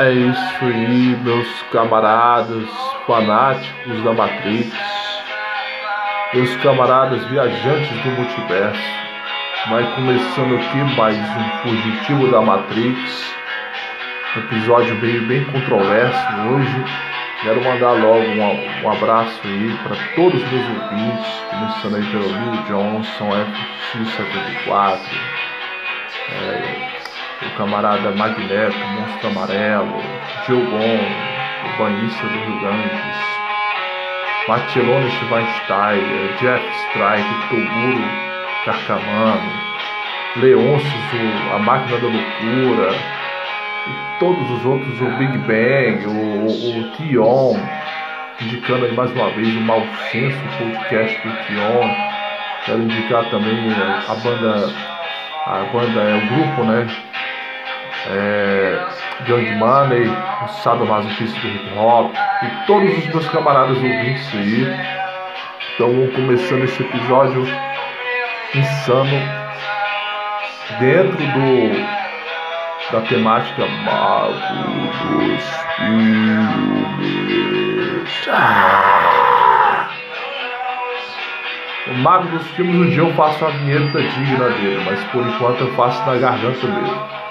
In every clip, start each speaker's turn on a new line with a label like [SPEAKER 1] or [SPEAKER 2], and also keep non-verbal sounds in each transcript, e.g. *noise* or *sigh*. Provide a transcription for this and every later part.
[SPEAKER 1] É isso aí, meus camaradas fanáticos da Matrix, meus camaradas viajantes do multiverso. Vai começando aqui mais um Fugitivo da Matrix, um episódio meio bem controverso hoje. Quero mandar logo um, um abraço aí para todos os meus ouvintes, começando aí pelo Bill Johnson, FX74. É, o camarada Magneto, Monstro Amarelo, Diogon, o banhista do Rio Grandes, Matilona Schweinsteiger, Jeff Strike, Toguro Carcamano, Leôncio, a Máquina da Loucura, e todos os outros, o Big Bang, o, o, o Tion, indicando aí mais uma vez o Mal Senso podcast do Tion. Quero indicar também a banda, a banda é o grupo, né? É, Young Money, o sadomasoquista do hip hop e todos os meus camaradas ouvintes aí. Então, começando esse episódio insano dentro do da temática Mago dos Filmes. Ah! O Mago dos Filmes, um dia eu faço a vinheta digna dele, mas por enquanto eu faço na garganta mesmo.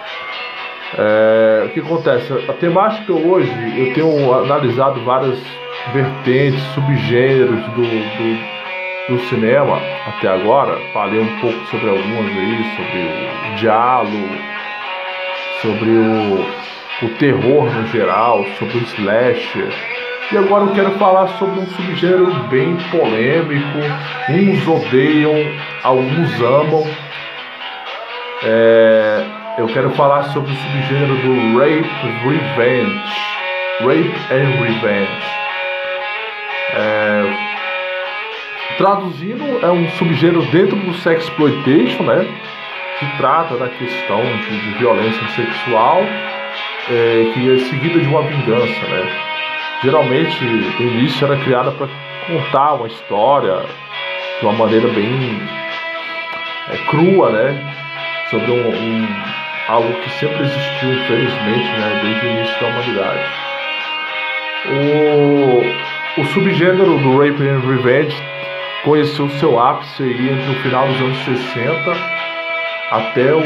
[SPEAKER 1] É, o que acontece? A temática hoje, eu tenho analisado várias vertentes, subgêneros do, do, do, cinema até agora. Falei um pouco sobre algumas aí, sobre o diálogo, sobre o, o terror no geral, sobre o slasher. E agora eu quero falar sobre um subgênero bem polêmico. Uns odeiam, alguns amam. É, eu quero falar sobre o subgênero do Rape Revenge. Rape and Revenge. É, traduzindo, é um subgênero dentro do sexploitation, né? Que trata da questão de, de violência sexual, é, que é seguida de uma vingança, né? Geralmente, no início era criada para contar uma história de uma maneira bem é, crua, né? Sobre um, um algo que sempre existiu, infelizmente, né, desde o início da humanidade. O, o subgênero do Rape and Revenge conheceu seu ápice aí entre o final dos anos 60 até o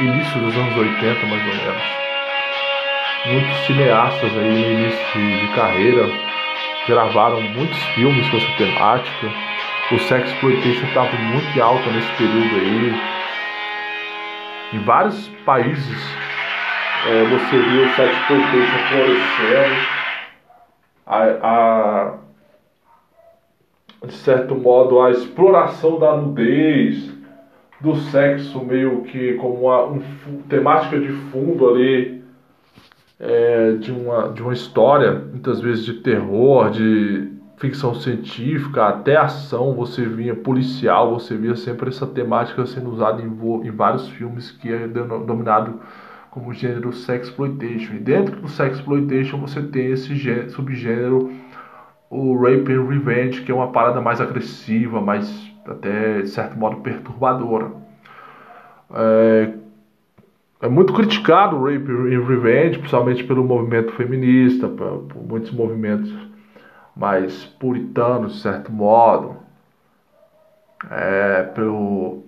[SPEAKER 1] início dos anos 80, mais ou menos. Muitos cineastas aí no início de, de carreira gravaram muitos filmes com essa temática. O sex exploitation estava muito alto nesse período aí em vários países é, você viu o sex exploitation florescendo, a, a, de certo modo a exploração da nudez, do sexo meio que como uma um, temática de fundo ali é, de, uma, de uma história, muitas vezes de terror, de ficção científica, até ação, você via policial, você via sempre essa temática sendo usada em, em vários filmes que é denominado como gênero sexploitation. E dentro do sexploitation você tem esse gênero, subgênero o rape and revenge, que é uma parada mais agressiva, mais até de certo modo perturbadora. É, é muito criticado o rape and revenge, principalmente pelo movimento feminista, por muitos movimentos mais puritanos, de certo modo, é, pelos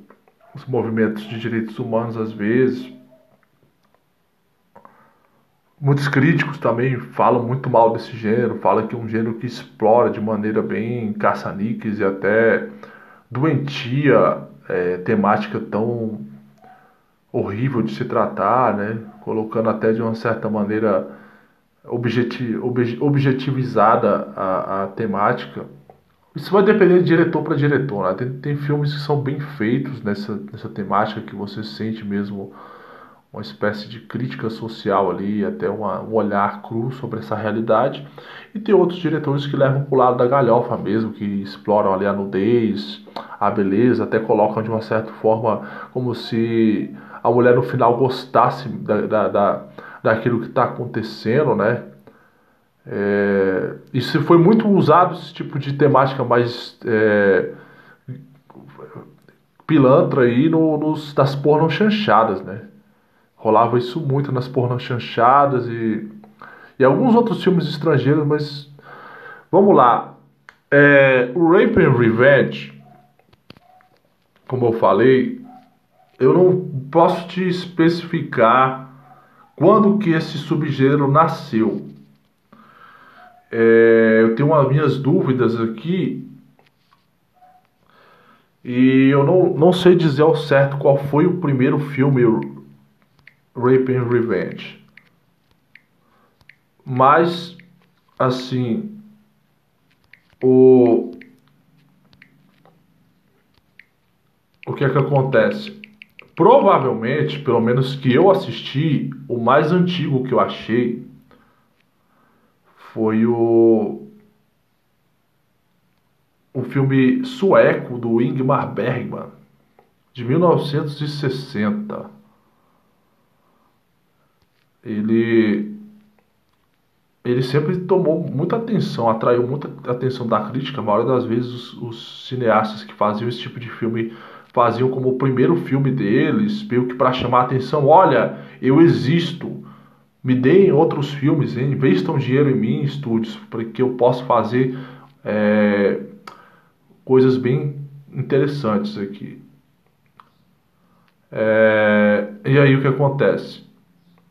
[SPEAKER 1] movimentos de direitos humanos, às vezes. Muitos críticos também falam muito mal desse gênero, falam que é um gênero que explora de maneira bem caça-níqueis e até doentia, é, temática tão horrível de se tratar, né? colocando até de uma certa maneira objetivizada a, a temática. Isso vai depender de diretor para diretor. Né? Tem, tem filmes que são bem feitos nessa, nessa temática que você sente mesmo uma espécie de crítica social ali, até uma, um olhar cru sobre essa realidade. E tem outros diretores que levam para o lado da galhofa mesmo, que exploram ali a nudez, a beleza, até colocam de uma certa forma como se a mulher no final gostasse da, da, da daquilo que está acontecendo, né? É, isso foi muito usado esse tipo de temática mais é, pilantra aí no, nos, das porno chanchadas, né? Rolava isso muito nas pornochanchadas e, e alguns outros filmes estrangeiros, mas vamos lá. É, o Rape and Revenge, como eu falei, eu não posso te especificar quando que esse subgênero nasceu. É, eu tenho as minhas dúvidas aqui e eu não, não sei dizer ao certo qual foi o primeiro filme Rape and Revenge. Mas, assim, o, o que é que acontece? Provavelmente, pelo menos que eu assisti, o mais antigo que eu achei foi o o filme sueco do Ingmar Bergman de 1960. Ele ele sempre tomou muita atenção, atraiu muita atenção da crítica. A maioria das vezes os, os cineastas que faziam esse tipo de filme faziam como o primeiro filme deles, meio que para chamar a atenção. Olha, eu existo. Me deem outros filmes, investam dinheiro em mim, estúdios, para que eu possa fazer é, coisas bem interessantes aqui. É, e aí o que acontece?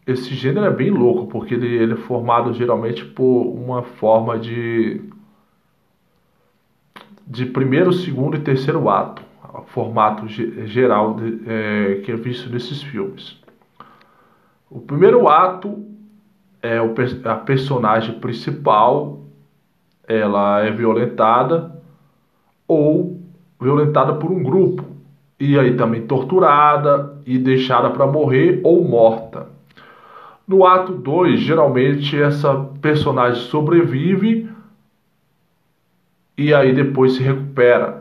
[SPEAKER 1] Esse gênero é bem louco, porque ele, ele é formado geralmente por uma forma de de primeiro, segundo e terceiro ato formato geral de, é, que é visto nesses filmes. O primeiro ato é o, a personagem principal, ela é violentada ou violentada por um grupo e aí também torturada e deixada para morrer ou morta. No ato 2, geralmente essa personagem sobrevive e aí depois se recupera.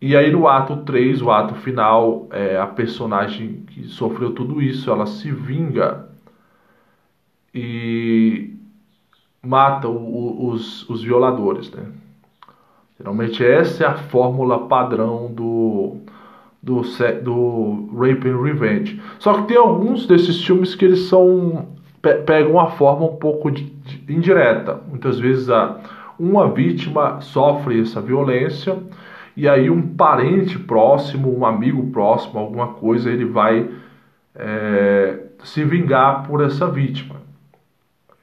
[SPEAKER 1] E aí no ato 3, o ato final, é, a personagem que sofreu tudo isso, ela se vinga e mata o, os, os violadores, né? Geralmente essa é a fórmula padrão do, do, do Rape and Revenge. Só que tem alguns desses filmes que eles são pegam uma forma um pouco de, de, indireta. Muitas vezes a, uma vítima sofre essa violência e aí um parente próximo, um amigo próximo, alguma coisa, ele vai é, se vingar por essa vítima.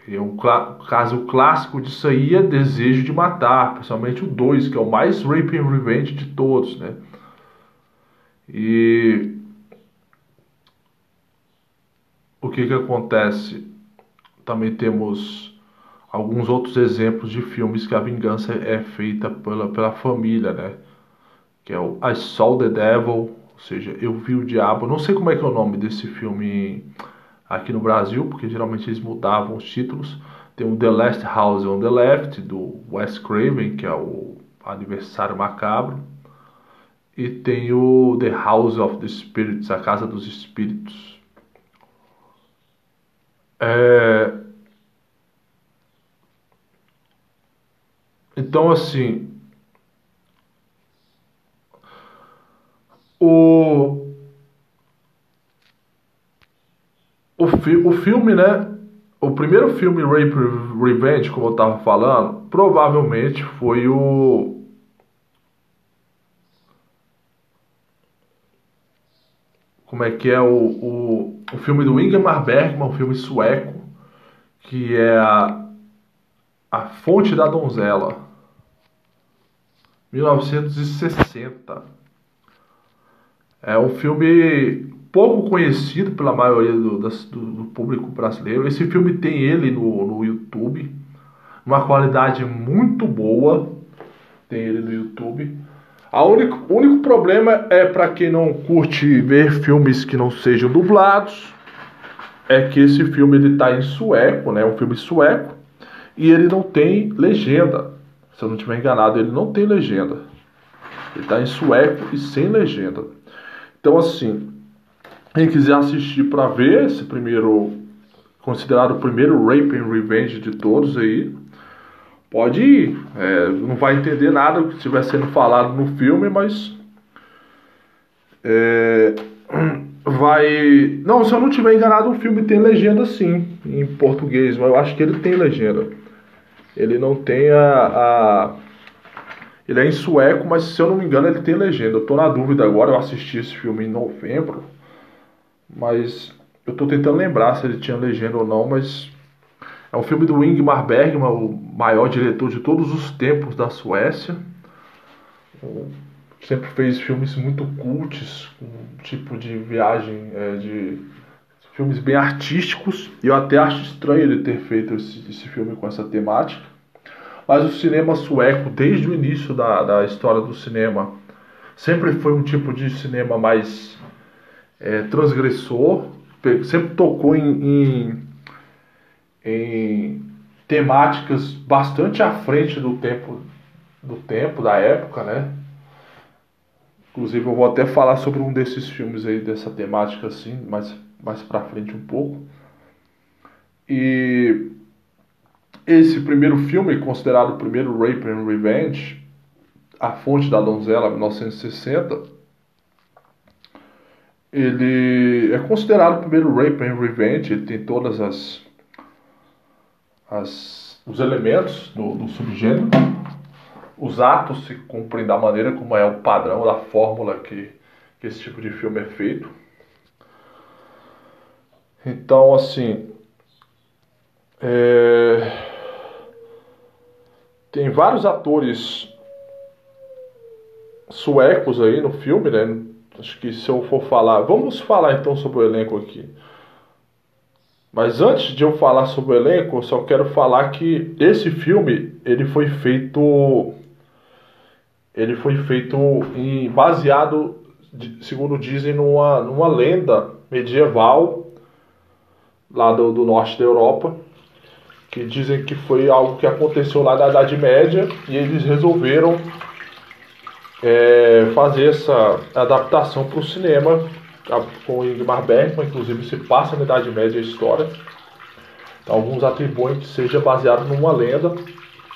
[SPEAKER 1] E um caso clássico disso aí é Desejo de Matar, principalmente o 2, que é o mais rape and revenge de todos, né? E o que que acontece? Também temos alguns outros exemplos de filmes que a vingança é feita pela, pela família, né? Que é o I Saw the Devil, ou seja, Eu Vi o Diabo. Não sei como é que é o nome desse filme aqui no Brasil, porque geralmente eles mudavam os títulos. Tem o The Last House on the Left, do Wes Craven, que é o Aniversário Macabro. E tem o The House of the Spirits, a Casa dos Espíritos. É... Então, assim, o, o, fi, o filme, né? O primeiro filme Rape Revenge, como eu estava falando, provavelmente foi o como é que é o, o, o filme do Ingmar Bergman, um filme sueco, que é a, a Fonte da Donzela, 1960. É um filme pouco conhecido pela maioria do, do, do público brasileiro. Esse filme tem ele no, no YouTube, uma qualidade muito boa. Tem ele no YouTube. A único, o único problema é para quem não curte ver filmes que não sejam dublados, é que esse filme ele tá em sueco, né? Um filme sueco e ele não tem legenda. Se eu não estiver enganado, ele não tem legenda. Ele está em sueco e sem legenda. Então, assim, quem quiser assistir para ver esse primeiro, considerado o primeiro Rape and Revenge de todos aí, pode ir. É, não vai entender nada do que estiver sendo falado no filme, mas. É, *clears throat* vai. Não, se eu não tiver enganado, o filme tem legenda sim, em português, mas eu acho que ele tem legenda. Ele não tem a. a... Ele é em sueco, mas se eu não me engano, ele tem legenda. Eu tô na dúvida agora, eu assisti esse filme em novembro, mas eu tô tentando lembrar se ele tinha legenda ou não, mas é um filme do Ingmar Bergman, o maior diretor de todos os tempos da Suécia. Sempre fez filmes muito cults, um tipo de viagem, é, de filmes bem artísticos. E eu até acho estranho ele ter feito esse, esse filme com essa temática. Mas o cinema sueco, desde o início da, da história do cinema, sempre foi um tipo de cinema mais é, transgressor, sempre tocou em, em, em, temáticas bastante à frente do tempo, do tempo, da época, né? Inclusive eu vou até falar sobre um desses filmes aí, dessa temática assim, mais, mais pra frente um pouco. E esse primeiro filme, considerado o primeiro Rape and Revenge, A Fonte da Donzela, 1960, ele é considerado o primeiro Rape and Revenge, ele tem todas as, as os elementos do, do subgênero, os atos se cumprem da maneira como é o padrão da fórmula que, que esse tipo de filme é feito. Então, assim, é tem vários atores suecos aí no filme, né? Acho que se eu for falar, vamos falar então sobre o elenco aqui. Mas antes de eu falar sobre o elenco, eu só quero falar que esse filme ele foi feito ele foi feito em, baseado, segundo dizem, numa, numa lenda medieval lá do, do norte da Europa que dizem que foi algo que aconteceu lá na Idade Média e eles resolveram é, fazer essa adaptação para o cinema com Ingmar Bergman, inclusive se passa na Idade Média a história. Então, alguns atribuem que seja baseado numa lenda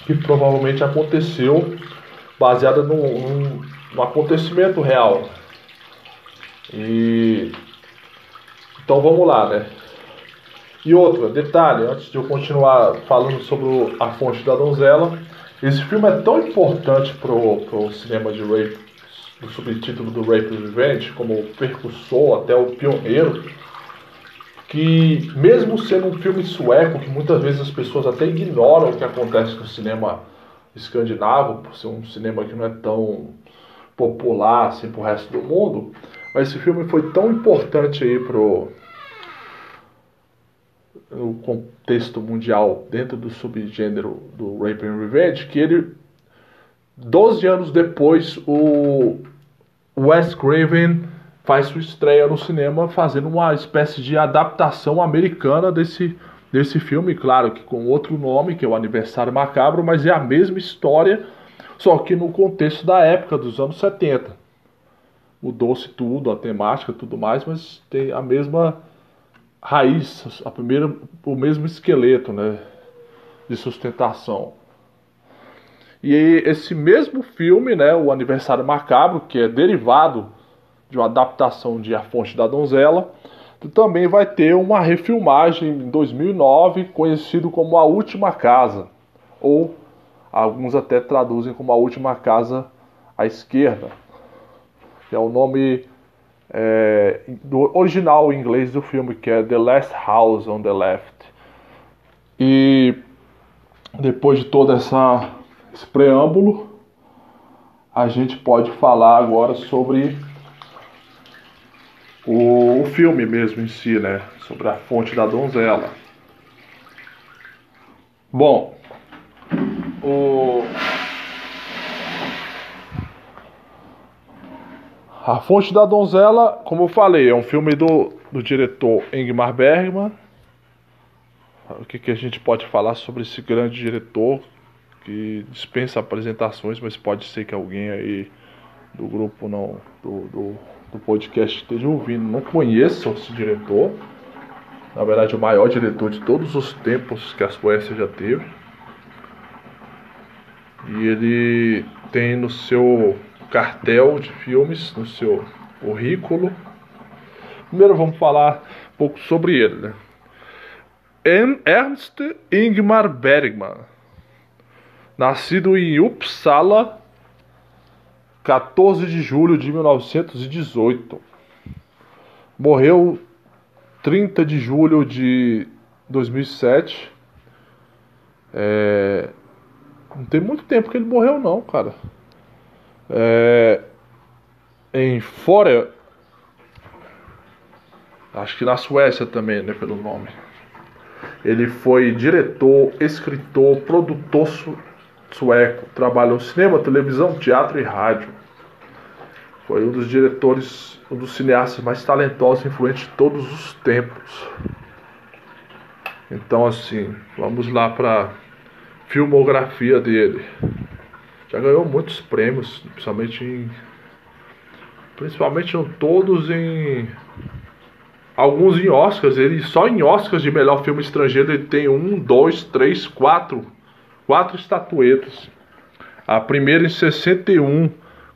[SPEAKER 1] que provavelmente aconteceu, baseada num, num, num acontecimento real. E então vamos lá, né? E outra, detalhe, antes de eu continuar falando sobre a fonte da donzela, esse filme é tão importante pro, pro cinema de rape, do subtítulo do Rape Revenge, como o percussor, até o pioneiro, que mesmo sendo um filme sueco, que muitas vezes as pessoas até ignoram o que acontece no cinema escandinavo, por ser um cinema que não é tão popular assim pro resto do mundo, mas esse filme foi tão importante aí pro, no contexto mundial dentro do subgênero do Rape and Revenge que ele 12 anos depois o Wes Craven faz sua estreia no cinema fazendo uma espécie de adaptação americana desse desse filme, claro que com outro nome, que é o Aniversário Macabro, mas é a mesma história, só que no contexto da época dos anos 70. Mudou-se tudo, a temática, tudo mais, mas tem a mesma raiz, a primeira, o mesmo esqueleto, né, de sustentação. E esse mesmo filme, né, o Aniversário Macabro, que é derivado de uma adaptação de A Fonte da Donzela, também vai ter uma refilmagem em 2009, conhecido como A Última Casa, ou alguns até traduzem como A Última Casa à Esquerda, que é o nome é, do original inglês do filme, que é The Last House on the Left. E depois de todo essa, esse preâmbulo, a gente pode falar agora sobre o, o filme mesmo em si, né? Sobre a fonte da donzela. Bom, o A Fonte da Donzela, como eu falei, é um filme do, do diretor Ingmar Bergman. O que, que a gente pode falar sobre esse grande diretor que dispensa apresentações, mas pode ser que alguém aí do grupo não do, do, do podcast esteja ouvindo não conheça esse diretor. Na verdade, o maior diretor de todos os tempos que a Suécia já teve. E ele tem no seu cartel de filmes no seu currículo Primeiro vamos falar um pouco sobre ele, né? Ernst Ingmar Bergman, nascido em Uppsala, 14 de julho de 1918. Morreu 30 de julho de 2007. É... Não tem muito tempo que ele morreu, não, cara. É... Em Fora. Acho que na Suécia também, né? Pelo nome. Ele foi diretor, escritor, produtor sueco. Trabalhou cinema, televisão, teatro e rádio. Foi um dos diretores, um dos cineastas mais talentosos e influentes de todos os tempos. Então, assim, vamos lá para filmografia dele. Já ganhou muitos prêmios, principalmente em principalmente todos em alguns em Oscars. Ele só em Oscars de melhor filme estrangeiro ele tem um, dois, três, quatro, quatro estatuetas. A primeira em 61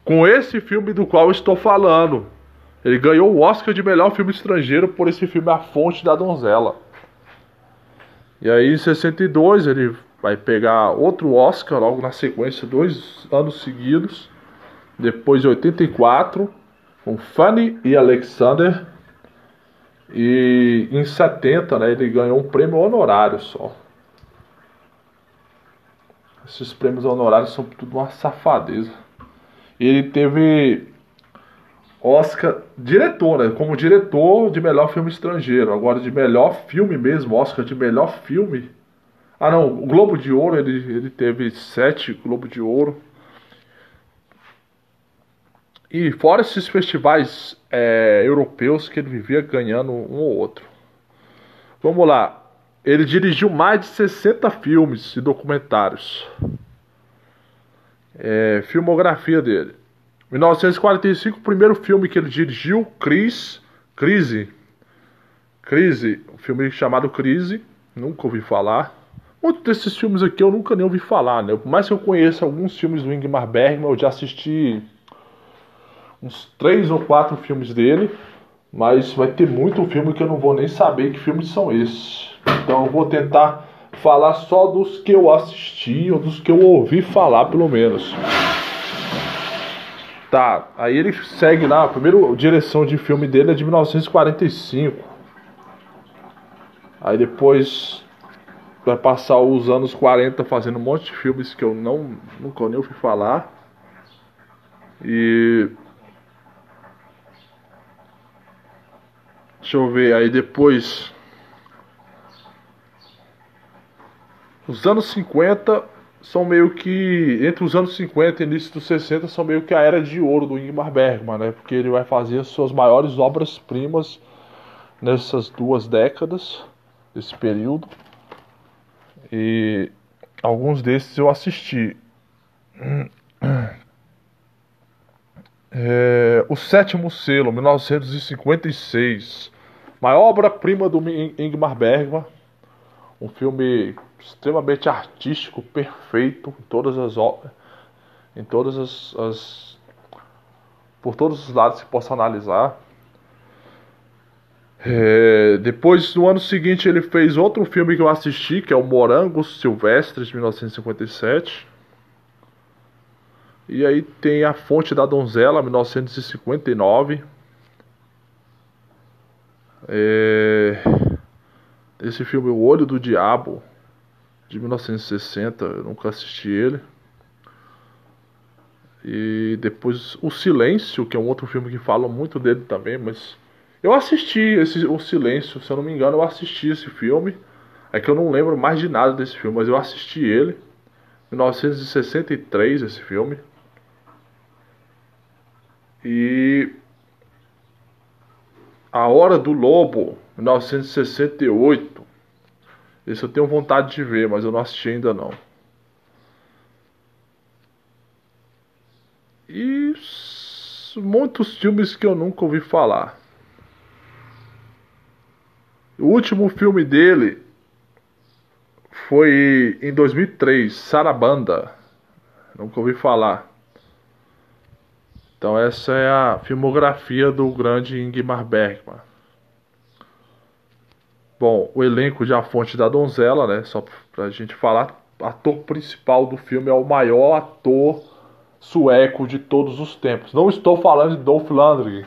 [SPEAKER 1] com esse filme do qual estou falando. Ele ganhou o Oscar de melhor filme estrangeiro por esse filme A Fonte da Donzela. E aí em 62 ele vai pegar outro Oscar logo na sequência, dois anos seguidos. Depois em 84, com Fanny e Alexander. E em 70, né, ele ganhou um prêmio honorário só. Esses prêmios honorários são tudo uma safadeza. Ele teve Oscar diretor, né? Como diretor de melhor filme estrangeiro. Agora de melhor filme mesmo, Oscar de melhor filme. Ah não, o Globo de Ouro, ele, ele teve sete Globo de Ouro. E fora esses festivais é, europeus que ele vivia ganhando um ou outro. Vamos lá. Ele dirigiu mais de 60 filmes e documentários. É, filmografia dele. 1945, o primeiro filme que ele dirigiu, Cris, Crise. Crise, um filme chamado Crise, nunca ouvi falar. Muitos desses filmes aqui eu nunca nem ouvi falar, né? Por mais que eu conheça alguns filmes do Ingmar Bergman, eu já assisti uns três ou quatro filmes dele, mas vai ter muito filme que eu não vou nem saber que filmes são esses. Então eu vou tentar falar só dos que eu assisti ou dos que eu ouvi falar, pelo menos. Tá, aí ele segue lá, a primeira direção de filme dele é de 1945. Aí depois vai passar os anos 40 fazendo um monte de filmes que eu não nunca nem ouvi falar. E Deixa eu ver, aí depois Os anos 50 são meio que. Entre os anos 50 e início dos 60 são meio que a era de ouro do Ingmar Bergman, né? Porque ele vai fazer as suas maiores obras-primas nessas duas décadas, desse período. E alguns desses eu assisti. É, o Sétimo Selo, 1956. Maior obra-prima do Ingmar Bergman. Um filme extremamente artístico, perfeito em todas as em todas as, as por todos os lados se possa analisar. É, depois, no ano seguinte, ele fez outro filme que eu assisti, que é o Morangos Silvestres, de 1957. E aí tem A Fonte da Donzela, 1959. É, esse filme, O Olho do Diabo, de 1960, eu nunca assisti ele. E depois O Silêncio, que é um outro filme que fala muito dele também, mas eu assisti esse O Silêncio, se eu não me engano, eu assisti esse filme. É que eu não lembro mais de nada desse filme, mas eu assisti ele. 1963 esse filme. E A Hora do Lobo, 1968. Esse eu tenho vontade de ver, mas eu não assisti ainda não. E muitos filmes que eu nunca ouvi falar. O último filme dele foi em 2003, Sarabanda. Nunca ouvi falar. Então essa é a filmografia do grande Ingmar Bergman. Bom, o elenco de A Fonte da Donzela, né? Só pra gente falar, ator principal do filme é o maior ator sueco de todos os tempos. Não estou falando de Dolph Lundgren.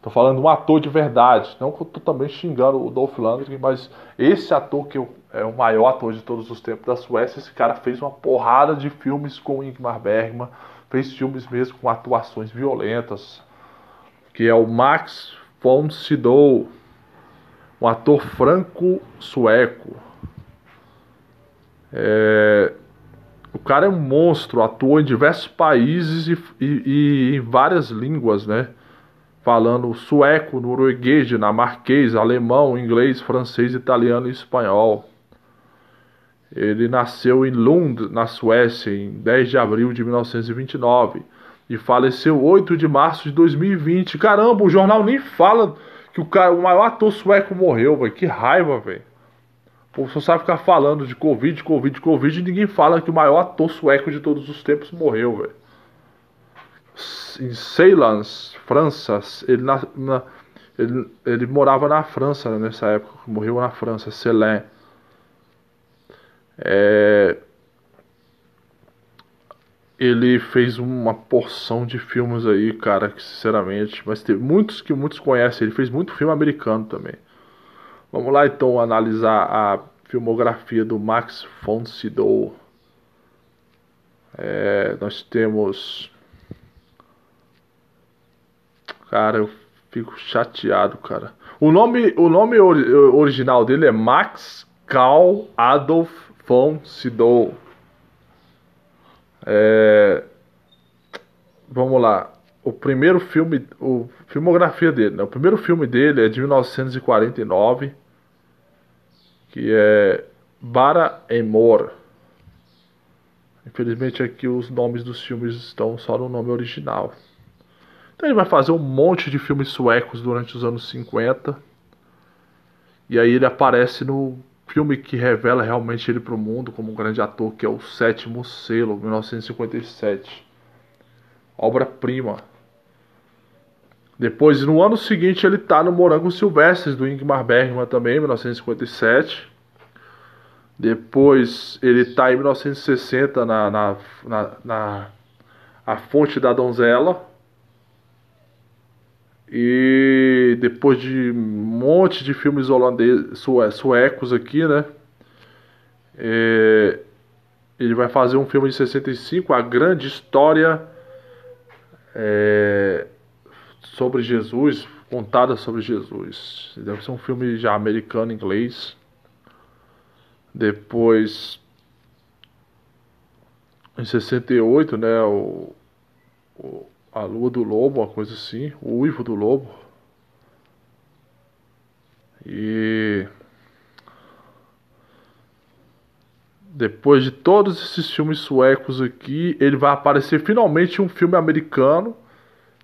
[SPEAKER 1] Estou falando um ator de verdade. Não que eu estou também xingando o Dolph Lundgren, mas esse ator que é o maior ator de todos os tempos da Suécia, esse cara fez uma porrada de filmes com Ingmar Bergman, fez filmes mesmo com atuações violentas, que é o Max von Sydow, um ator franco-sueco. É, o cara é um monstro, atua em diversos países e, e, e em várias línguas, né? Falando sueco, norueguês, dinamarquês, alemão, inglês, francês, italiano e espanhol. Ele nasceu em Lund, na Suécia, em 10 de abril de 1929 e faleceu 8 de março de 2020. Caramba, o jornal nem fala que o, cara, o maior ator sueco morreu, velho. Que raiva, velho. O povo só sabe ficar falando de Covid, Covid, Covid e ninguém fala que o maior ator sueco de todos os tempos morreu, velho. Em Ceilans, França, ele, na, na, ele, ele, morava na França nessa época, morreu na França, Célin. É, ele fez uma porção de filmes aí, cara, que sinceramente, mas tem muitos que muitos conhecem. Ele fez muito filme americano também. Vamos lá então analisar a filmografia do Max von Sydow. É, nós temos. Cara, eu fico chateado, cara. O nome, o nome original dele é Max Karl Adolf von Sydow. É, vamos lá. O primeiro filme, o filmografia dele, né? O primeiro filme dele é de 1949 que é Bara Emor. Infelizmente aqui os nomes dos filmes estão só no nome original. Então ele vai fazer um monte de filmes suecos durante os anos 50. E aí ele aparece no filme que revela realmente ele para o mundo como um grande ator, que é o Sétimo Selo, 1957. Obra-prima. Depois, no ano seguinte, ele está no Morango Silvestres, do Ingmar Bergman também, 1957. Depois, ele está em 1960 na, na, na, na A Fonte da Donzela. E depois de um monte de filmes holandeses, suecos aqui, né? É, ele vai fazer um filme de 65, A Grande História. É, sobre Jesus, contada sobre Jesus. Deve ser um filme já americano, inglês. Depois, em 68, né, o, o, A Lua do Lobo, uma coisa assim, O Uivo do Lobo. E depois de todos esses filmes suecos aqui, ele vai aparecer finalmente um filme americano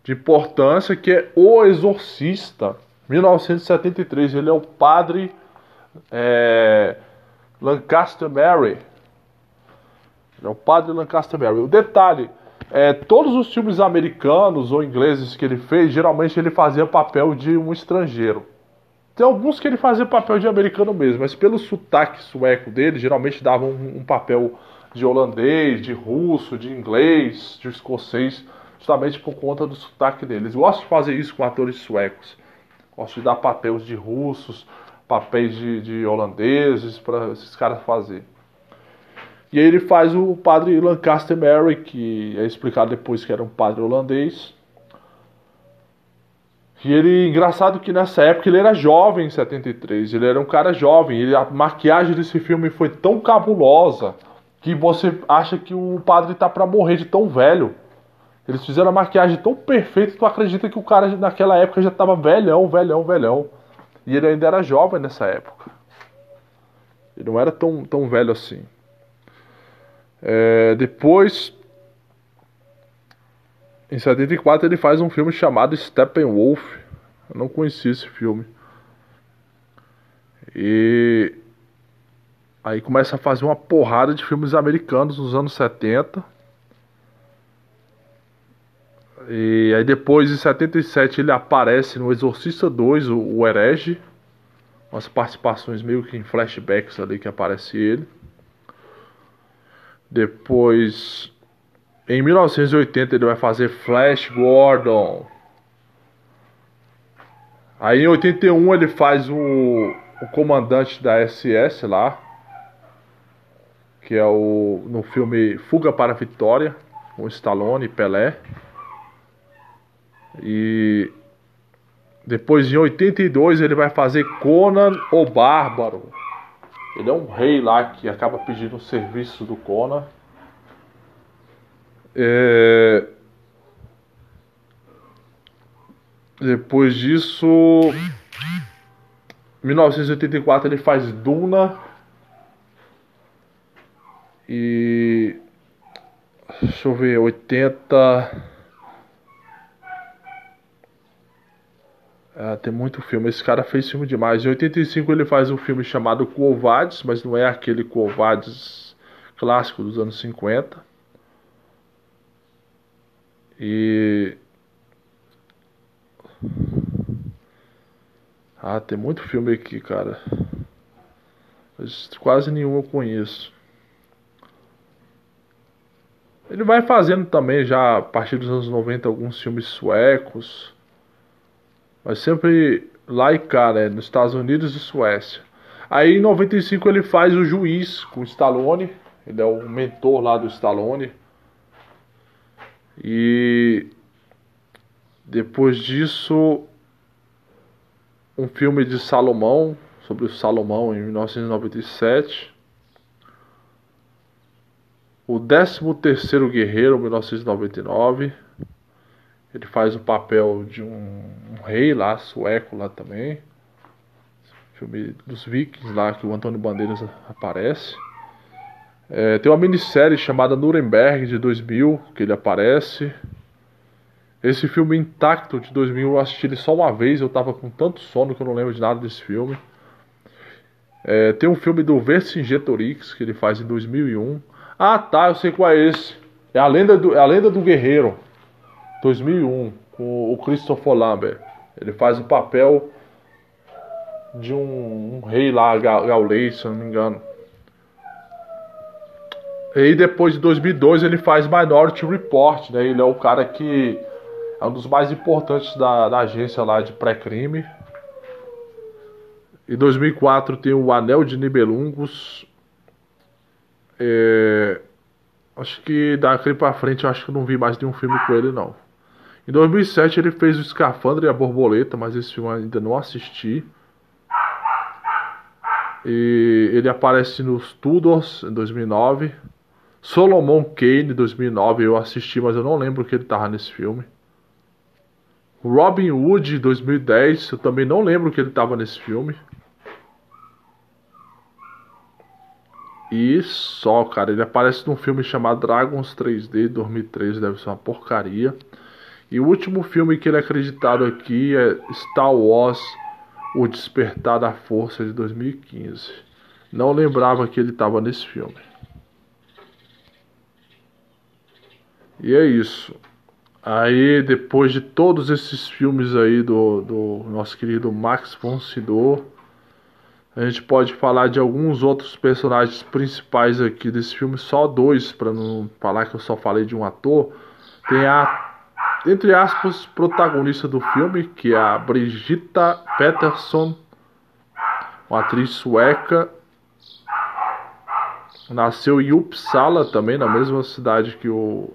[SPEAKER 1] de importância que é O Exorcista, 1973. Ele é o padre é, Lancaster Mary. Ele é o padre Lancaster Mary. O detalhe é todos os filmes americanos ou ingleses que ele fez, geralmente ele fazia papel de um estrangeiro. Tem alguns que ele fazia papel de americano mesmo, mas pelo sotaque sueco dele, geralmente dava um, um papel de holandês, de russo, de inglês, de escocês justamente por conta do sotaque deles. Gosto de fazer isso com atores suecos. Gosto de dar papéis de russos, papéis de, de holandeses para esses caras fazerem. E aí ele faz o padre Lancaster Mary, que é explicado depois que era um padre holandês. E ele, engraçado que nessa época ele era jovem em 73, ele era um cara jovem, ele, a maquiagem desse filme foi tão cabulosa que você acha que o padre tá para morrer de tão velho. Eles fizeram a maquiagem tão perfeita que tu acredita que o cara naquela época já estava velhão, velhão, velhão. E ele ainda era jovem nessa época. Ele não era tão, tão velho assim. É, depois, em 74, ele faz um filme chamado Steppenwolf. Eu não conheci esse filme. E aí começa a fazer uma porrada de filmes americanos nos anos 70 e aí depois, em 77, ele aparece no Exorcista 2, o, o Herege. umas participações meio que em flashbacks ali que aparece ele. Depois, em 1980, ele vai fazer Flash Gordon. Aí em 81 ele faz o, o comandante da SS lá, que é o no filme Fuga para a Vitória, com Stallone e Pelé. E depois em 82 ele vai fazer Conan o Bárbaro. Ele é um rei lá que acaba pedindo o serviço do Conan. É... Depois disso, 1984 ele faz Duna. E deixa eu ver, 80 Tem muito filme. Esse cara fez filme demais. Em 85 ele faz um filme chamado Covardes, mas não é aquele Covardes clássico dos anos 50. E. Ah, tem muito filme aqui, cara. Mas quase nenhum eu conheço. Ele vai fazendo também já a partir dos anos 90 alguns filmes suecos. Mas sempre lá e cá, né? Nos Estados Unidos e Suécia. Aí em 95 ele faz o juiz com o Stallone. Ele é o mentor lá do Stallone. E depois disso, um filme de Salomão, sobre o Salomão em 1997. O 13 terceiro Guerreiro, 1999. Ele faz o papel de um, um, rei lá, sueco lá também. Filme dos Vikings lá, que o Antônio Bandeiras aparece. É, tem uma minissérie chamada Nuremberg de 2000, que ele aparece. Esse filme intacto de 2000 eu assisti ele só uma vez, eu tava com tanto sono que eu não lembro de nada desse filme. É, tem um filme do Vercingetorix que ele faz em 2001. Ah tá, eu sei qual é esse. É a lenda do, é a lenda do guerreiro. 2001, com o Christopher Lambert. Ele faz o papel de um, um rei lá, gaulês, se eu não me engano. E depois de 2002 ele faz Minority Report, né? Ele é o cara que é um dos mais importantes da, da agência lá de pré-crime. Em 2004 tem o Anel de Nibelungos. É... Acho que daqui pra frente eu acho que não vi mais nenhum filme com ele não. Em 2007 ele fez o Escafandra e a Borboleta, mas esse filme ainda não assisti. E ele aparece nos Tudors em 2009. Solomon Kane em 2009 eu assisti, mas eu não lembro que ele tava nesse filme. Robin Hood em 2010, eu também não lembro que ele tava nesse filme. E só, cara, ele aparece num filme chamado Dragons 3D 2013, deve ser uma porcaria. E o último filme que ele é acreditado aqui é Star Wars O Despertar da Força de 2015. Não lembrava que ele estava nesse filme. E é isso. Aí, depois de todos esses filmes aí do, do nosso querido Max von Sydow, a gente pode falar de alguns outros personagens principais aqui desse filme, só dois, para não falar que eu só falei de um ator. Tem a entre aspas, protagonista do filme, que é a Brigitta Peterson, uma atriz sueca. Nasceu em Uppsala também, na mesma cidade que o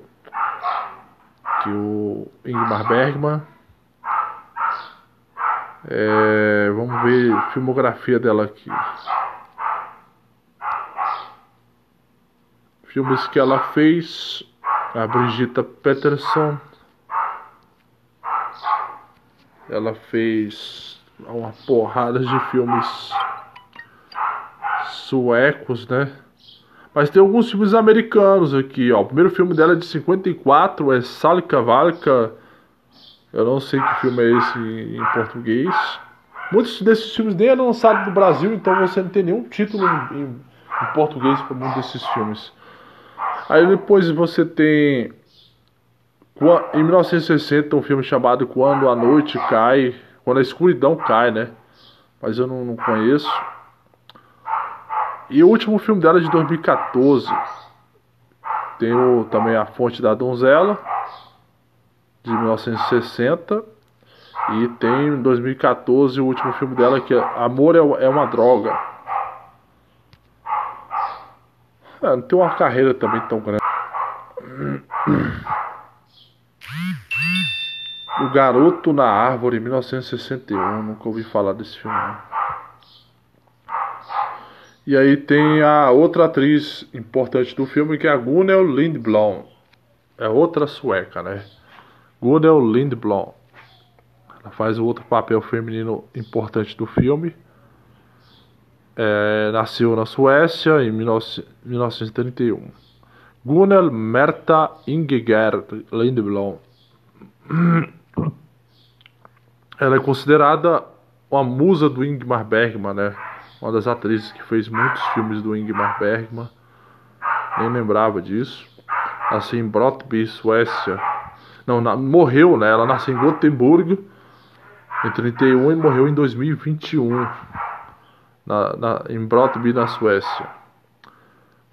[SPEAKER 1] que o Ingmar Bergman. É, vamos ver a filmografia dela aqui. Filmes que ela fez. A Brigitta Peterson. Ela fez uma porrada de filmes suecos, né? Mas tem alguns filmes americanos aqui, ó. O primeiro filme dela é de 54, é Salika Valka. Eu não sei que filme é esse em português. Muitos desses filmes nem eram lançados no Brasil, então você não tem nenhum título em, em, em português para muitos desses filmes. Aí depois você tem em 1960, um filme chamado Quando a Noite Cai, Quando a Escuridão Cai, né? mas eu não, não conheço. E o último filme dela é de 2014. Tem o, também A Fonte da Donzela, de 1960. E tem em 2014 o último filme dela que é Amor é, é uma Droga. É, não tem uma carreira também tão grande. O Garoto na Árvore, 1961. Nunca ouvi falar desse filme. E aí tem a outra atriz importante do filme que é a Gunnel Lindblom. É outra sueca, né? Gunnel Lindblom. Ela faz o outro papel feminino importante do filme. É, nasceu na Suécia em 1931. Gunnel Merta Ingegerd Lindblom. *clears throat* Ela é considerada uma musa do Ingmar Bergman, né? Uma das atrizes que fez muitos filmes do Ingmar Bergman. Nem lembrava disso. Nasceu em Brotby, Suécia. Não, na, morreu, né? Ela nasceu em Gotemburgo em 31 e morreu em 2021 na, na, em Brotby, na Suécia.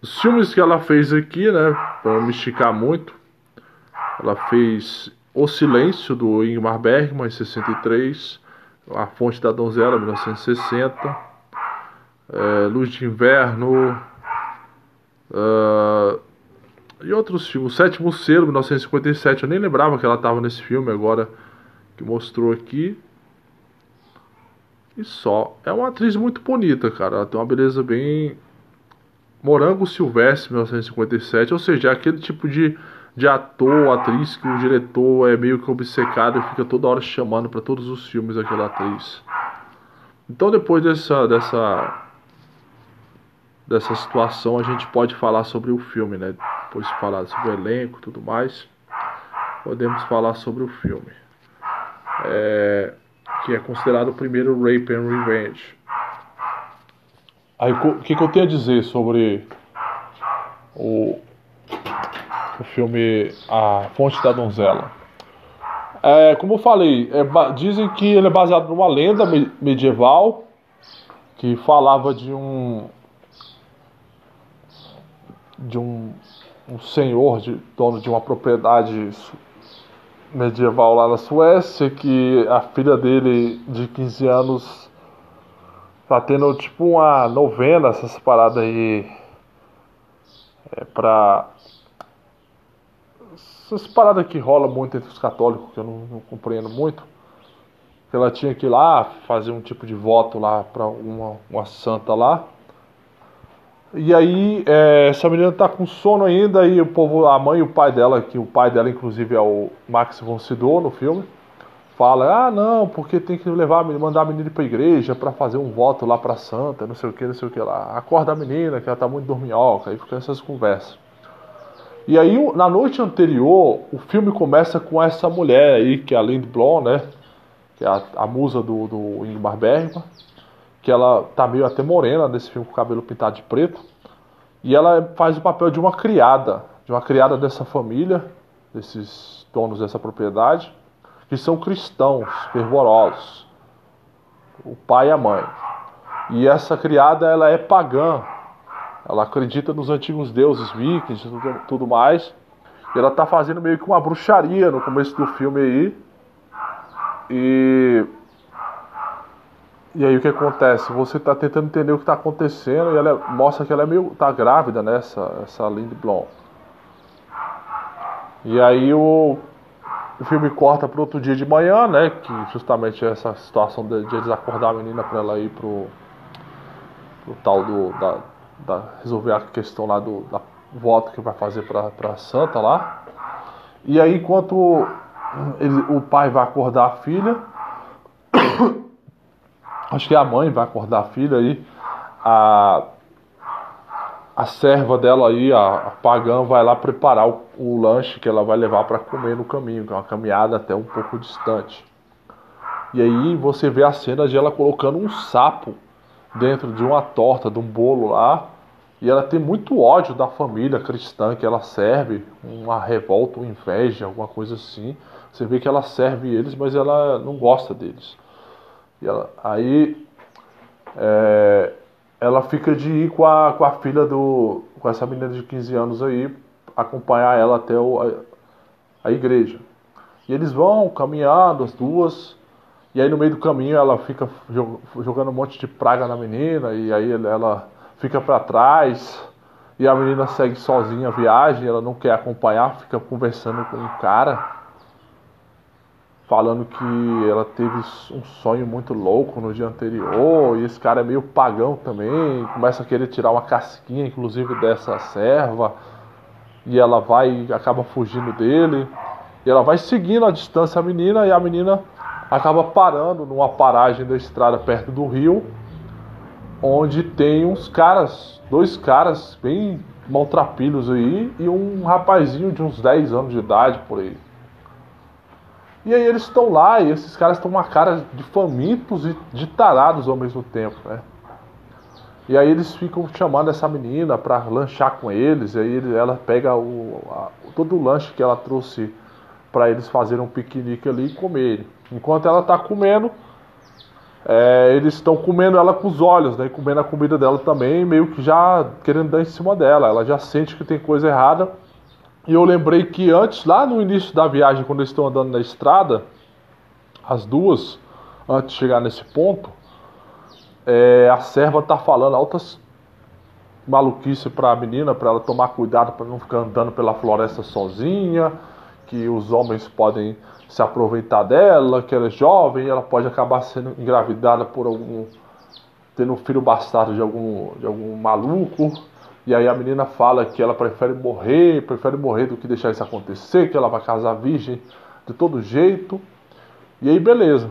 [SPEAKER 1] Os filmes que ela fez aqui, né, para me esticar muito, ela fez O Silêncio do Ingmar Bergman em 63, A Fonte da Donzela 1960, é, Luz de Inverno uh, e outros filmes. O Sétimo Selo 1957, eu nem lembrava que ela estava nesse filme agora que mostrou aqui. E só. É uma atriz muito bonita, cara. Ela tem uma beleza bem. Morango Silvestre, 1957. Ou seja, é aquele tipo de, de ator, atriz que o diretor é meio que obcecado e fica toda hora chamando para todos os filmes aquela atriz. Então, depois dessa, dessa, dessa situação, a gente pode falar sobre o filme, né? Depois de falar sobre o elenco tudo mais, podemos falar sobre o filme. É que é considerado o primeiro Rape and Revenge. Aí o que, que eu tenho a dizer sobre o, o filme A Fonte da Donzela? É, como eu falei, é, dizem que ele é baseado numa lenda medieval que falava de um de um, um senhor de dono de uma propriedade medieval lá na Suécia que a filha dele de 15 anos tá tendo tipo uma novena, essas paradas aí é pra essas paradas que rola muito entre os católicos que eu não, não compreendo muito que ela tinha que ir lá fazer um tipo de voto lá para uma, uma santa lá e aí, é, essa menina tá com sono ainda e o povo, a mãe e o pai dela, que o pai dela inclusive é o Max von Sydow no filme, fala: "Ah, não, porque tem que levar, mandar a menina para igreja para fazer um voto lá para santa, não sei o que, não sei o que lá. Acorda a menina, que ela tá muito dorminhoca". Aí fica essas conversas. E aí, na noite anterior, o filme começa com essa mulher aí, que é a Lindy Blom, né? Que é a, a musa do, do Ingmar Bergman que ela tá meio até morena nesse filme com o cabelo pintado de preto. E ela faz o papel de uma criada, de uma criada dessa família, desses donos dessa propriedade, que são cristãos fervorosos, o pai e a mãe. E essa criada ela é pagã, ela acredita nos antigos deuses vikings e tudo, tudo mais. E ela tá fazendo meio que uma bruxaria no começo do filme aí. E e aí o que acontece? Você está tentando entender o que está acontecendo e ela é, mostra que ela é meio tá grávida né, essa Lindy Blom. E aí o, o filme corta para outro dia de manhã, né? Que justamente é essa situação de, de eles acordar a menina para ela ir pro, pro tal do da, da, resolver a questão lá do da voto que vai fazer para para Santa lá. E aí enquanto ele, o pai vai acordar a filha *coughs* Acho que a mãe vai acordar a filha aí. A, a serva dela aí, a, a pagã, vai lá preparar o, o lanche que ela vai levar para comer no caminho, que é uma caminhada até um pouco distante. E aí você vê a cena de ela colocando um sapo dentro de uma torta, de um bolo lá. E ela tem muito ódio da família cristã que ela serve, uma revolta, uma inveja, alguma coisa assim. Você vê que ela serve eles, mas ela não gosta deles. E ela, aí é, ela fica de ir com a, com a filha do. com essa menina de 15 anos aí, acompanhar ela até o, a, a igreja. E eles vão caminhando, as duas, e aí no meio do caminho ela fica jogando um monte de praga na menina, e aí ela fica para trás, e a menina segue sozinha a viagem, ela não quer acompanhar, fica conversando com um cara falando que ela teve um sonho muito louco no dia anterior e esse cara é meio pagão também, começa a querer tirar uma casquinha, inclusive dessa serva, e ela vai acaba fugindo dele, e ela vai seguindo a distância a menina e a menina acaba parando numa paragem da estrada perto do rio, onde tem uns caras, dois caras bem maltrapilhos aí e um rapazinho de uns 10 anos de idade por aí. E aí eles estão lá e esses caras estão uma cara de famintos e de tarados ao mesmo tempo, né? E aí eles ficam chamando essa menina para lanchar com eles, e aí ela pega o, a, todo o lanche que ela trouxe para eles fazerem um piquenique ali e comerem. Enquanto ela está comendo, é, eles estão comendo ela com os olhos, né? Comendo a comida dela também, meio que já querendo dar em cima dela. Ela já sente que tem coisa errada e eu lembrei que antes, lá no início da viagem, quando eles estão andando na estrada, as duas, antes de chegar nesse ponto, é, a serva tá falando altas maluquice para a menina, para ela tomar cuidado para não ficar andando pela floresta sozinha, que os homens podem se aproveitar dela, que ela é jovem, ela pode acabar sendo engravidada por algum tendo um filho bastardo de algum de algum maluco. E aí a menina fala que ela prefere morrer, prefere morrer do que deixar isso acontecer, que ela vai casar virgem de todo jeito. E aí beleza.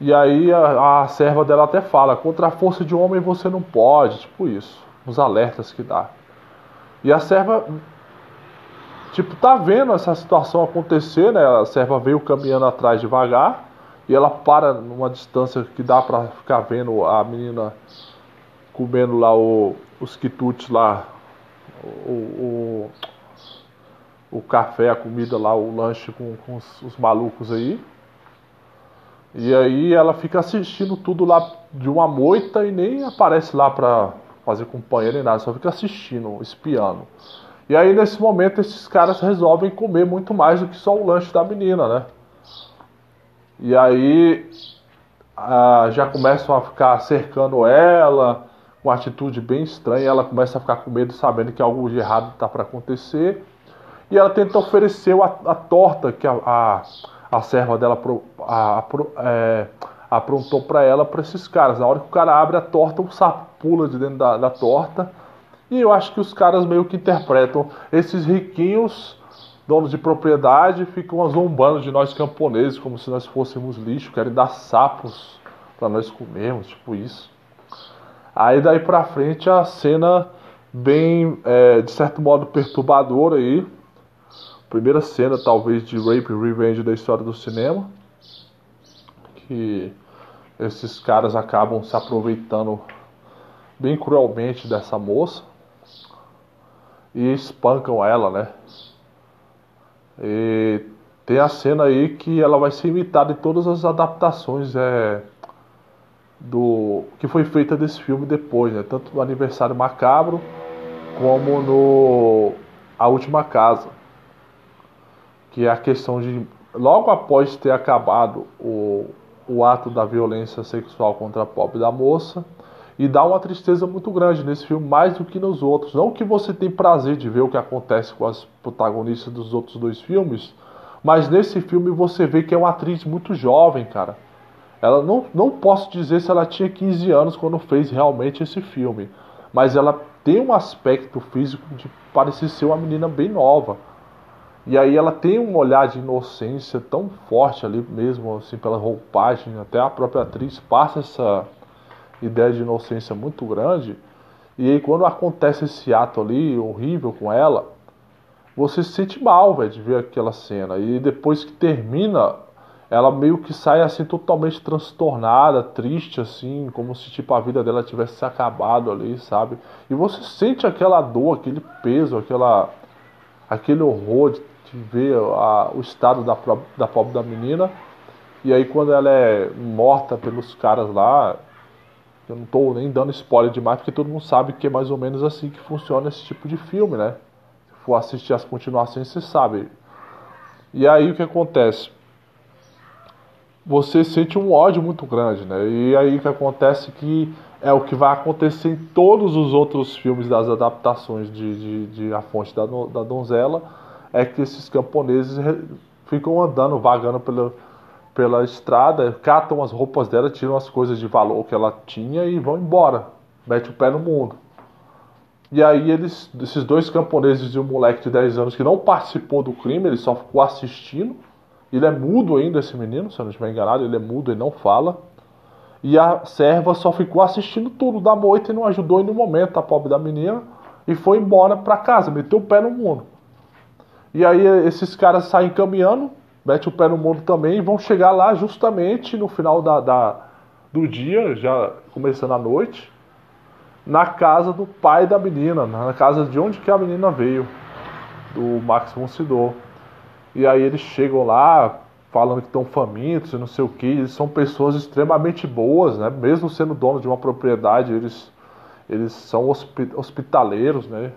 [SPEAKER 1] E aí a, a serva dela até fala, contra a força de um homem você não pode, tipo isso. Os alertas que dá. E a serva, tipo, tá vendo essa situação acontecer, né? A serva veio caminhando atrás devagar. E ela para numa distância que dá para ficar vendo a menina comendo lá o, os quitutes lá, o, o, o, café, a comida lá, o lanche com, com os, os, malucos aí. E aí ela fica assistindo tudo lá de uma moita e nem aparece lá pra fazer companhia nem nada, só fica assistindo, espiando. E aí nesse momento esses caras resolvem comer muito mais do que só o lanche da menina, né? E aí já começam a ficar cercando ela, uma atitude bem estranha. Ela começa a ficar com medo, sabendo que algo de errado está para acontecer. E ela tenta oferecer a, a torta que a, a, a serva dela a, a, é, aprontou para ela, para esses caras. Na hora que o cara abre a torta, o sapo pula de dentro da, da torta. E eu acho que os caras meio que interpretam esses riquinhos donos de propriedade ficam zombando de nós camponeses como se nós fôssemos lixo, querem dar sapos para nós comermos, tipo isso. Aí daí pra frente a cena bem, é, de certo modo, perturbadora aí. Primeira cena, talvez, de Rape e Revenge da história do cinema. Que esses caras acabam se aproveitando bem cruelmente dessa moça. E espancam ela, né? E tem a cena aí que ela vai ser imitada em todas as adaptações é, do que foi feita desse filme depois, né? Tanto no Aniversário Macabro como no A Última Casa, que é a questão de logo após ter acabado o, o ato da violência sexual contra a pobre da moça, e dá uma tristeza muito grande nesse filme, mais do que nos outros. Não que você tem prazer de ver o que acontece com as protagonistas dos outros dois filmes, mas nesse filme você vê que é uma atriz muito jovem, cara. Ela não, não posso dizer se ela tinha 15 anos quando fez realmente esse filme, mas ela tem um aspecto físico de parecer ser uma menina bem nova. E aí ela tem um olhar de inocência tão forte ali mesmo, assim, pela roupagem, até a própria atriz passa essa ideia de inocência muito grande. E aí quando acontece esse ato ali horrível com ela, você se sente mal, velho, de ver aquela cena. E depois que termina ela meio que sai assim totalmente transtornada, triste assim, como se tipo a vida dela tivesse se acabado ali, sabe? E você sente aquela dor, aquele peso, aquela aquele horror de, de ver a, o estado da, da pobre da menina. E aí quando ela é morta pelos caras lá, Eu não estou nem dando spoiler demais, porque todo mundo sabe que é mais ou menos assim que funciona esse tipo de filme, né? Se for assistir as continuações, você sabe. E aí o que acontece? Você sente um ódio muito grande, né? E aí o que acontece que é o que vai acontecer em todos os outros filmes das adaptações de, de, de A Fonte da, da Donzela, é que esses camponeses ficam andando, vagando pela, pela estrada, catam as roupas dela, tiram as coisas de valor que ela tinha e vão embora. Mete o pé no mundo. E aí eles, esses dois camponeses e um moleque de 10 anos que não participou do crime, ele só ficou assistindo. Ele é mudo ainda, esse menino, se eu não estiver enganado, ele é mudo e não fala. E a serva só ficou assistindo tudo da moita e não ajudou em nenhum momento a pobre da menina. E foi embora para casa, meteu o pé no mundo. E aí esses caras saem caminhando, mete o pé no mundo também e vão chegar lá justamente no final da, da, do dia, já começando a noite, na casa do pai da menina, na casa de onde que a menina veio, do Max von. E aí eles chegam lá falando que estão famintos e não sei o que, eles são pessoas extremamente boas, né? Mesmo sendo dono de uma propriedade, eles, eles são hospitaleiros, né?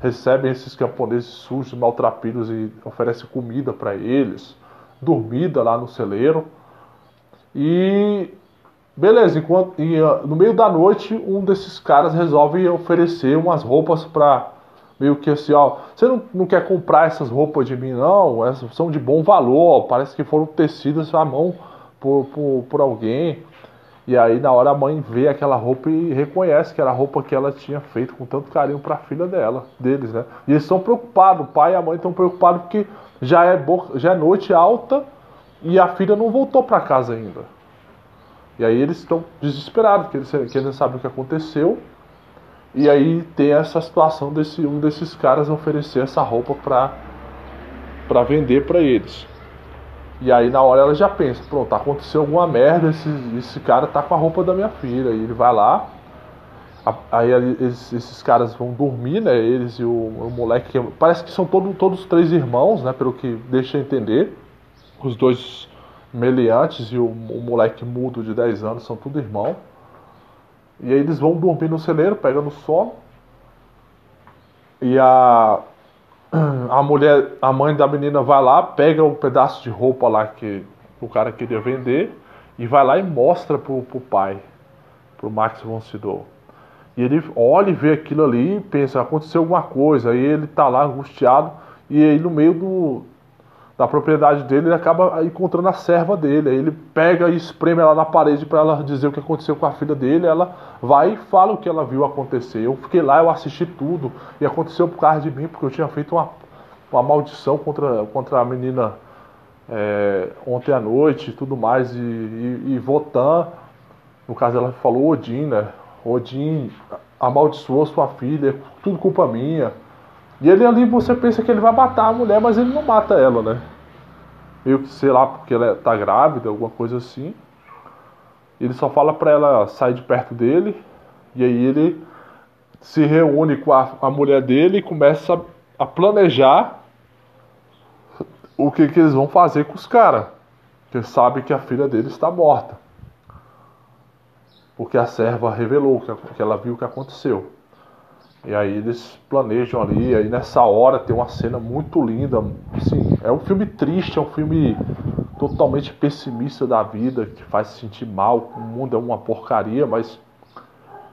[SPEAKER 1] recebem esses camponeses sujos, maltrapilhos e oferecem comida para eles, dormida lá no celeiro. E beleza, enquanto e, ah, no meio da noite um desses caras resolve oferecer umas roupas para meio que assim, ó, você não, não quer comprar essas roupas de mim não, essas são de bom valor, parece que foram tecidas à mão por, por, por alguém. E aí na hora a mãe vê aquela roupa e reconhece que era a roupa que ela tinha feito com tanto carinho para a filha dela, deles, né? E eles estão preocupados, o pai e a mãe estão preocupados porque já é, já é noite alta e a filha não voltou para casa ainda. E aí eles estão desesperados, porque eles, que eles sabem o que aconteceu. E aí tem essa situação desse um desses caras oferecer essa roupa para para vender para eles. E aí na hora ela já pensa, pronto, aconteceu alguma merda, esse, esse cara tá com a roupa da minha filha. E ele vai lá, aí eles, esses caras vão dormir, né? Eles e o, o moleque, que, parece que são todo, todos três irmãos, né? Pelo que deixa entender. Os dois meliantes e o, o moleque mudo de 10 anos são tudo irmão. E aí eles vão dormir no celeiro, pegando sono. E a *clears throat* a mulher, a mãe da menina vai lá, pega um pedaço de roupa lá que o cara queria vender e vai lá e mostra pro, pro pai, pro Max von Sydow. E ele olha e vê aquilo ali e pensa, aconteceu alguma coisa. Aí ele tá lá angustiado e aí no meio do, da propriedade dele, ele acaba encontrando a serva dele. Aí ele pega e espreme ela na parede para ela dizer o que aconteceu com a filha dele. Ela vai e fala o que ela viu acontecer. Eu fiquei lá, eu assisti tudo e aconteceu por causa de mim, porque eu tinha feito uma, uma maldição contra, contra a menina é, ontem à noite e tudo mais. E, e, e Votan, no caso ela falou Odin, né? Odin amaldiçoou sua filha, tudo culpa minha. E ele ali você pensa que ele vai matar a mulher, mas ele não mata ela, né? Meio que, sei lá, porque ela tá grávida, alguma coisa assim. Ele só fala pra ela sair de perto dele. E aí ele se reúne com a, a mulher dele e começa a, a planejar o que, que eles vão fazer com os caras. Porque sabe que a filha dele está morta. Porque a serva revelou que, ela viu o que aconteceu. E aí eles planejam ali, aí nessa hora tem uma cena muito linda. Assim, é um filme triste, é um filme totalmente pessimista da vida, que faz se sentir mal, o mundo é uma porcaria, mas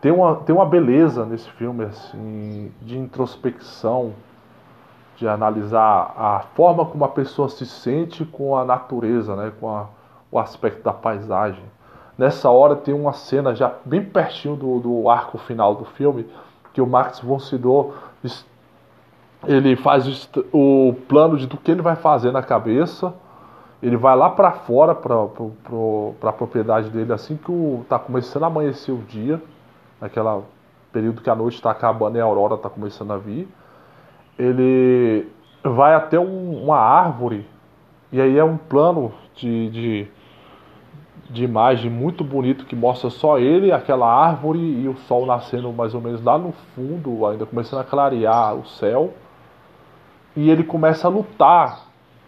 [SPEAKER 1] tem uma, tem uma beleza nesse filme, assim, de introspecção, de analisar a forma como a pessoa se sente com a natureza, né, com a, o aspecto da paisagem. Nessa hora tem uma cena já bem pertinho do, do arco final do filme, que o Max von Sydow ele faz o, plano de do que ele vai fazer na cabeça. Ele vai lá para fora, para a propriedade dele, assim que está começando a amanhecer o dia, naquela período que a noite está acabando e a aurora está começando a vir. Ele vai até um, uma árvore, e aí é um plano de, de de imagem muito bonito que mostra só ele, aquela árvore e o sol nascendo mais ou menos lá no fundo, ainda começando a clarear o céu. E ele começa a lutar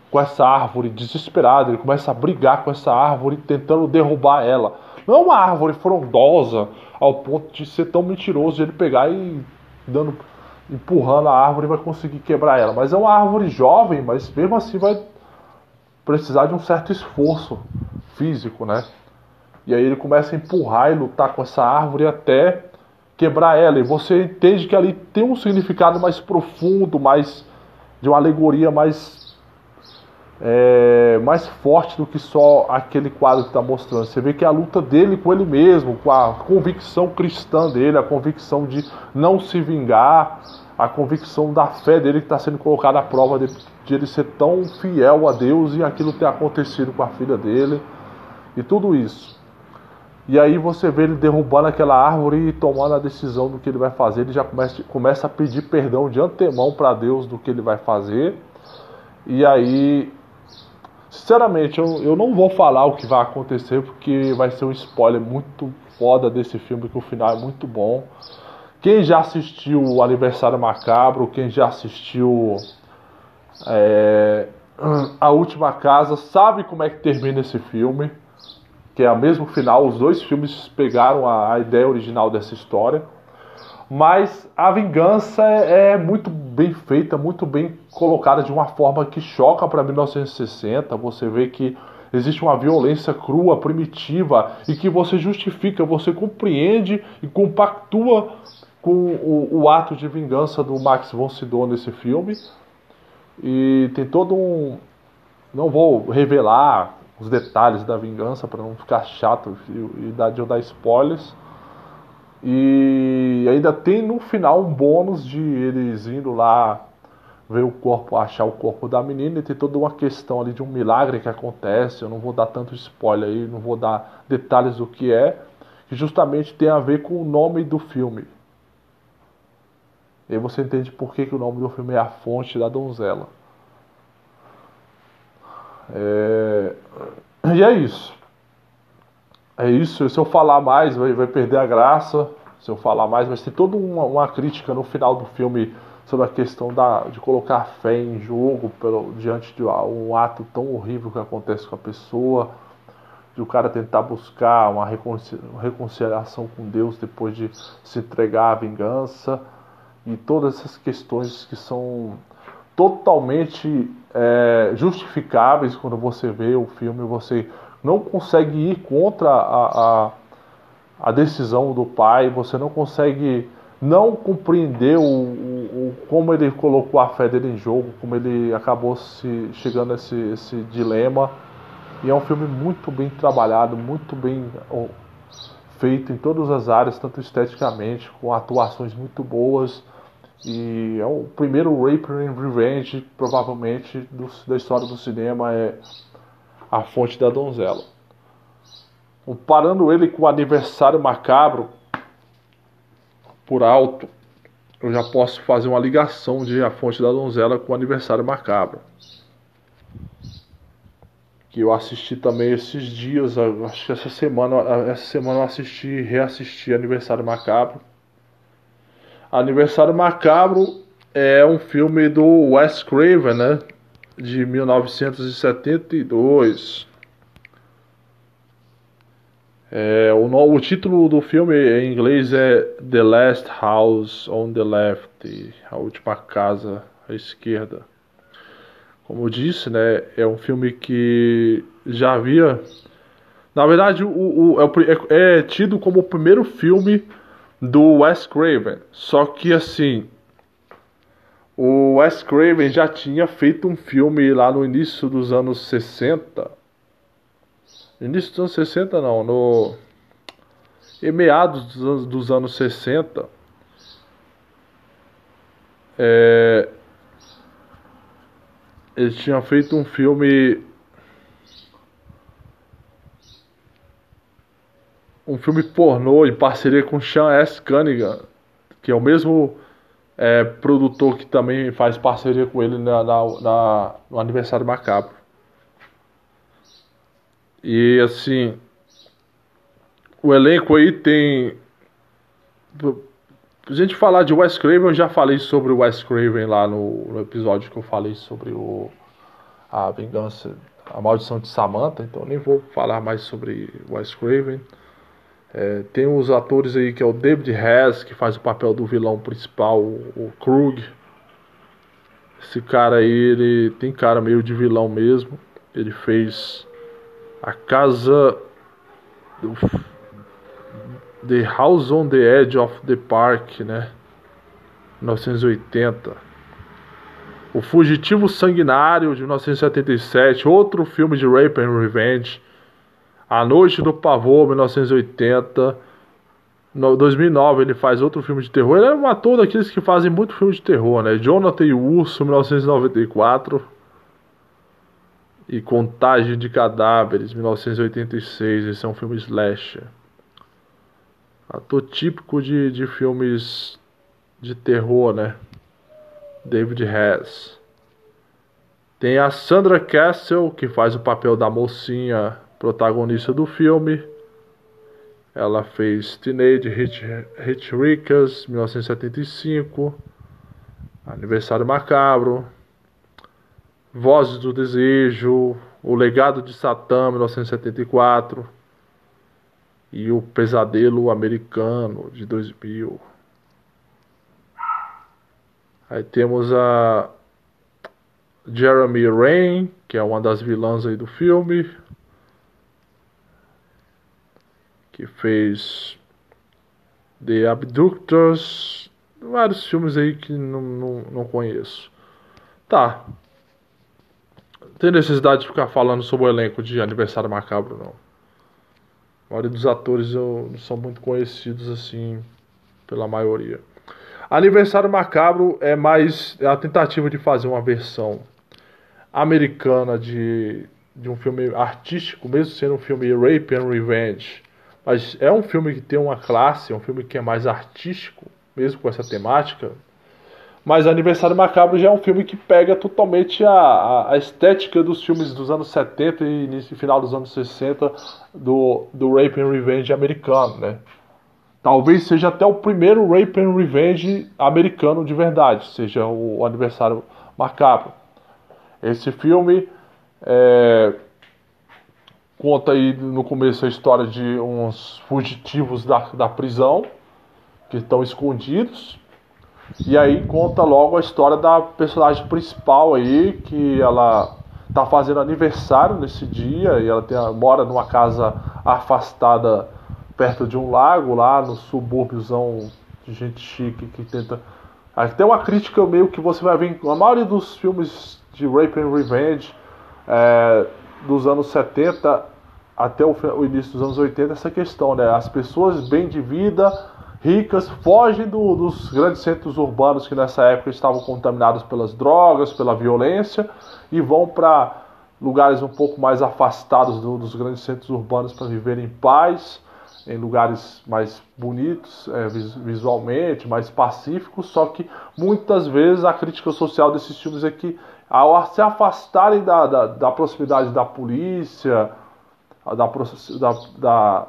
[SPEAKER 1] com essa árvore desesperado, ele começa a brigar com essa árvore, tentando derrubar ela. Não é uma árvore frondosa ao ponto de ser tão mentiroso de ele pegar e dando empurrando a árvore vai conseguir quebrar ela, mas é uma árvore jovem, mas mesmo assim vai precisar de um certo esforço físico, né? E aí ele começa a empurrar e lutar com essa árvore até quebrar ela. E você entende que ali tem um significado mais profundo, mais de uma alegoria mais é, mais forte do que só aquele quadro que está mostrando. Você vê que é a luta dele com ele mesmo, com a convicção cristã dele, a convicção de não se vingar, a convicção da fé dele que está sendo colocada à prova de, de ele ser tão fiel a Deus e aquilo ter acontecido com a filha dele e tudo isso. E aí você vê ele derrubando aquela árvore e tomando a decisão do que ele vai fazer. Ele já começa, começa a pedir perdão de antemão para Deus do que ele vai fazer. E aí Sinceramente, eu, eu não vou falar o que vai acontecer porque vai ser um spoiler muito foda desse filme, que o final é muito bom. Quem já assistiu o Aniversário Macabro, quem já assistiu é, A Última Casa, sabe como é que termina esse filme. Que é o mesmo final, os dois filmes pegaram a, a ideia original dessa história. Mas a vingança é, é muito bem feita, muito bem colocada de uma forma que choca para 1960. Você vê que existe uma violência crua, primitiva e que você justifica, você compreende e compactua com o, o ato de vingança do Max von Sydow nesse filme. E tem todo um. Não vou revelar os detalhes da vingança para não ficar chato e, e dar, de eu dar spoilers. E ainda tem no final um bônus de eles indo lá ver o corpo, achar o corpo da menina e tem toda uma questão ali de um milagre que acontece. Eu não vou dar tanto spoiler aí, não vou dar detalhes do que é, que justamente tem a ver com o nome do filme. E aí você entende por que, que o nome do filme é A Fonte da Donzela. É... E é isso. É isso, se eu falar mais vai, vai perder a graça. Se eu falar mais, mas tem toda uma, uma crítica no final do filme sobre a questão da, de colocar fé em jogo pelo, diante de um ato tão horrível que acontece com a pessoa, de o cara tentar buscar uma reconciliação com Deus depois de se entregar à vingança e todas essas questões que são totalmente é, justificáveis quando você vê o filme, você não consegue ir contra a, a, a decisão do pai, você não consegue não compreender o, o, o, como ele colocou a fé dele em jogo, como ele acabou se chegando a esse, esse dilema. E é um filme muito bem trabalhado, muito bem feito em todas as áreas, tanto esteticamente, com atuações muito boas. E é o primeiro Rape Revenge, provavelmente, do, da história do cinema. É a fonte da donzela. Comparando ele com o aniversário macabro, por alto, eu já posso fazer uma ligação de A Fonte da Donzela com o Aniversário Macabro. Que eu assisti também esses dias, acho que essa semana, essa semana eu assisti, reassisti Aniversário Macabro. Aniversário Macabro é um filme do Wes Craven, né? De 1972. É, o, o, título do filme em inglês é The Last House on the Left, a última casa à esquerda. Como eu disse, né, é um filme que já havia. Na verdade, o, o é, é, é tido como o primeiro filme do Wes Craven. Só que assim, o Wes Craven já tinha feito um filme lá no início dos anos 60 Início dos anos 60 não, no. Em meados dos anos, dos anos 60. É, eles tinham feito um filme. Um filme pornô em parceria com Sean S. Cunningham, que é o mesmo é, produtor que também faz parceria com ele na, na, na no Aniversário Macabro. E assim, o elenco aí tem. A gente falar de Wes Craven, eu já falei sobre o Wes Craven lá no, no episódio que eu falei sobre o A Vingança, A Maldição de Samantha, então nem vou falar mais sobre Wes Craven. É, tem os atores aí que é o David Hess, que faz o papel do vilão principal, o, Krug. Esse cara aí, ele tem cara meio de vilão mesmo. Ele fez a casa do The House on the Edge of the Park, né? 1980. O Fugitivo Sanguinário de 1977, outro filme de Rape and Revenge. A Noite do Pavor, 1980. No 2009 ele faz outro filme de terror. Ele é um ator daqueles que fazem muito filme de terror, né? Jonathan e o Urso, 1994. E Contagem de Cadáveres, 1986. Esse é um filme slasher. Ator típico de, de filmes de terror, né? David Hess. Tem a Sandra Castle, que faz o papel da mocinha protagonista do filme. Ela fez Teenage Hitchhiker's 1975, Aniversário Macabro, Vozes do Desejo, O Legado de Satã 1974 e O Pesadelo Americano de 2000. Aí temos a Jeremy Rain, que é uma das vilãs aí do filme, que fez The Abductors, vários filmes aí que não, não, não conheço. Tá. Tem necessidade de ficar falando sobre o elenco de Aniversário Macabro, não. A maioria dos atores eu, não são muito conhecidos assim pela maioria. Aniversário Macabro é mais é a tentativa de fazer uma versão americana de, de um filme artístico, mesmo sendo um filme Rape and Revenge. Mas é um filme que tem uma classe, é um filme que é mais artístico, mesmo com essa temática. Mas Aniversário Macabro já é um filme que pega totalmente a, a, a estética dos filmes dos anos 70 e início final dos anos 60 do, do Rape and Revenge americano, né? Talvez seja até o primeiro Rape and Revenge americano de verdade, seja o Aniversário Macabro. Esse filme é, conta aí no começo a história de uns fugitivos da, da prisão que estão escondidos e aí conta logo a história da personagem principal aí, que ela tá fazendo aniversário nesse dia e ela tem, mora numa casa afastada perto de um lago lá no subúrbiozão de gente chique que tenta. Tem uma crítica meio que você vai ver a maioria dos filmes de Rape and Revenge é, dos anos 70 até o, o início dos anos 80 essa questão, né? As pessoas bem de vida ricas fogem do, dos grandes centros urbanos que nessa época estavam contaminados pelas drogas, pela violência e vão para lugares um pouco mais afastados do, dos grandes centros urbanos para viver em paz, em lugares mais bonitos é, visualmente, mais pacíficos. Só que muitas vezes a crítica social desses filmes é que, ao se afastarem da, da, da proximidade da polícia, da, da, da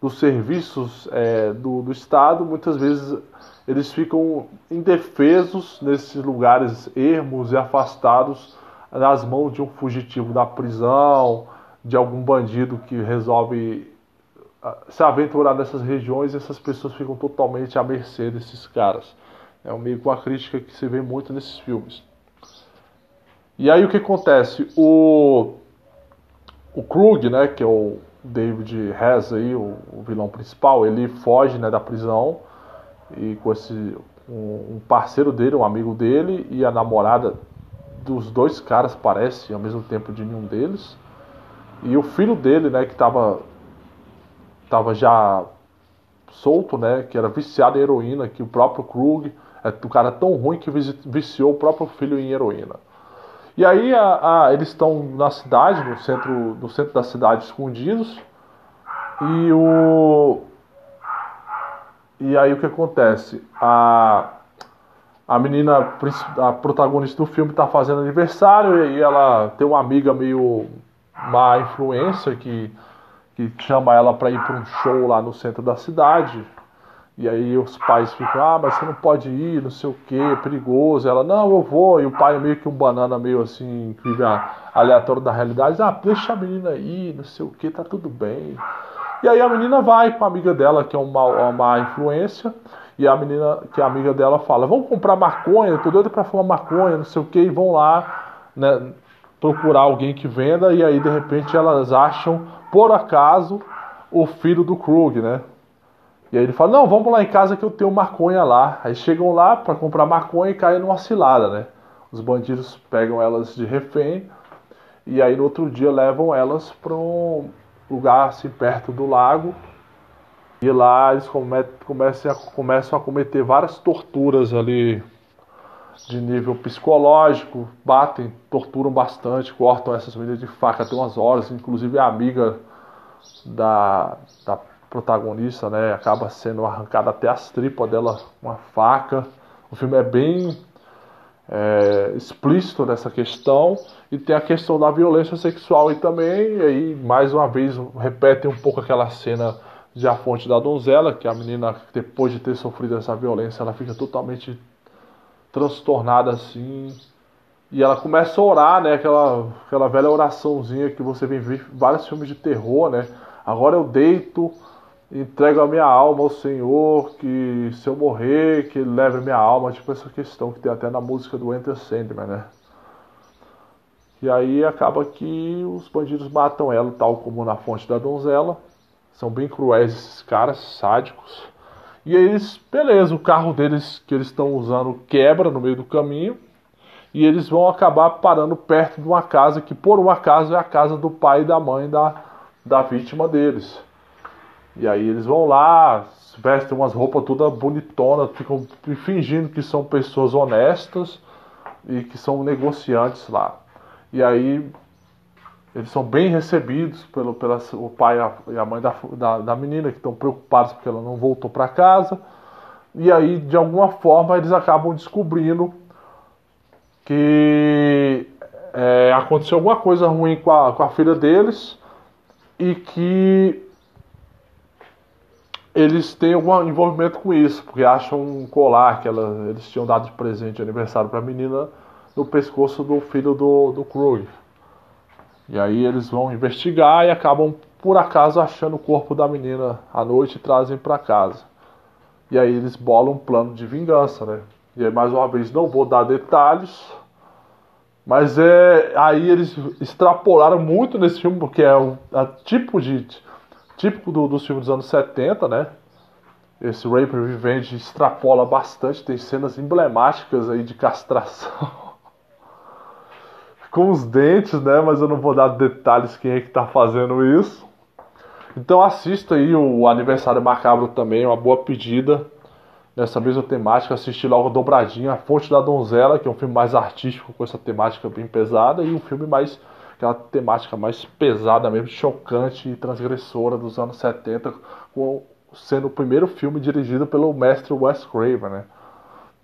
[SPEAKER 1] dos serviços é, do, do Estado, muitas vezes eles ficam indefesos nesses lugares ermos e afastados nas mãos de um fugitivo da prisão, de algum bandido que resolve ah, se aventurar nessas regiões e essas pessoas ficam totalmente à mercê desses caras. É meio com a crítica que se vê muito nesses filmes. E aí o que acontece? O, o Krug, né, que é o, David Hess aí, o, o, vilão principal, ele foge né, da prisão e com esse um, um, parceiro dele, um amigo dele e a namorada dos dois caras parece ao mesmo tempo de nenhum deles e o filho dele, né, que estava tava já solto, né, que era viciado em heroína, que o próprio Krug é um cara tão ruim que viciou o próprio filho em heroína. E aí a, a, eles estão na cidade, no centro, no centro da cidade, escondidos. E o e aí o que acontece? A a menina, a protagonista do filme, está fazendo aniversário e ela tem uma amiga meio má influência que, que chama ela para ir para um show lá no centro da cidade. E aí os pais ficam, ah, mas você não pode ir, não sei o que, é perigoso. Ela, não, eu vou. E o pai é meio que um banana meio assim, que vive aleatório da realidade. Ah, deixa a menina ir, não sei o que, tá tudo bem. E aí a menina vai com a amiga dela, que é uma, uma má influência. E a menina, que é amiga dela, fala, vamos comprar maconha, tô doido pra fumar maconha, não sei o que, e vão lá, né, procurar alguém que venda. E aí, de repente, elas acham, por acaso, o filho do Krug, né? E aí ele fala, não, vamos lá em casa que eu tenho maconha lá. Aí chegam lá para comprar maconha e caem numa cilada, né? Os bandidos pegam elas de refém e aí no outro dia levam elas para um lugar assim perto do lago. E lá eles começam a, começam a cometer várias torturas ali de nível psicológico, batem, torturam bastante, cortam essas meninas de faca até umas horas, inclusive a amiga da, da protagonista, né, acaba sendo arrancada até as tripas dela com uma faca. O filme é bem é, explícito nessa questão. E tem a questão da violência sexual e também, e aí mais uma vez repete um pouco aquela cena de A Fonte da Donzela, que a menina depois de ter sofrido essa violência, ela fica totalmente transtornada assim, e ela começa a orar, né, aquela, aquela velha oraçãozinha que você vê em vários filmes de terror, né, agora eu deito entrego a minha alma ao Senhor, que se eu morrer, que ele leve a minha alma, tipo essa questão que tem até na música do Enter Sandman, né? E aí acaba que os bandidos matam ela, tal como na fonte da donzela. São bem cruéis esses caras, sádicos. E eles, beleza, o carro deles que eles estão usando quebra no meio do caminho. E eles vão acabar parando perto de uma casa que por um acaso é a casa do pai e da mãe da, da vítima deles. E aí eles vão lá, vestem umas roupas toda bonitonas, ficam fingindo que são pessoas honestas e que são negociantes lá. E aí eles são bem recebidos pelo, pela, o pai e a mãe da, da, da menina, que estão preocupados porque ela não voltou para casa. E aí, de alguma forma, eles acabam descobrindo que é, aconteceu alguma coisa ruim com a, com a filha deles e que eles têm algum envolvimento com isso, porque acham um colar que ela, eles tinham dado de presente de aniversário para a menina no pescoço do filho do, do Krug. E aí eles vão investigar e acabam, por acaso, achando o corpo da menina à noite e trazem para casa. E aí eles bolam um plano de vingança, né? E aí, mais uma vez, não vou dar detalhes, mas é aí eles extrapolaram muito nesse filme, porque é um, é tipo de típico do, dos filmes dos anos 70, né? Esse Rape Revenge extrapola bastante, tem cenas emblemáticas aí de castração. *laughs* Com os dentes, né? Mas eu não vou dar detalhes quem é que tá fazendo isso. Então assista aí o Aniversário Macabro também, uma boa pedida. Nessa mesma temática, assisti logo dobradinha A Fonte da Donzela, que é um filme mais artístico com essa temática bem pesada, e um filme mais aquela temática mais pesada mesmo, chocante e transgressora dos anos 70, sendo o primeiro filme dirigido pelo mestre Wes Craven, né?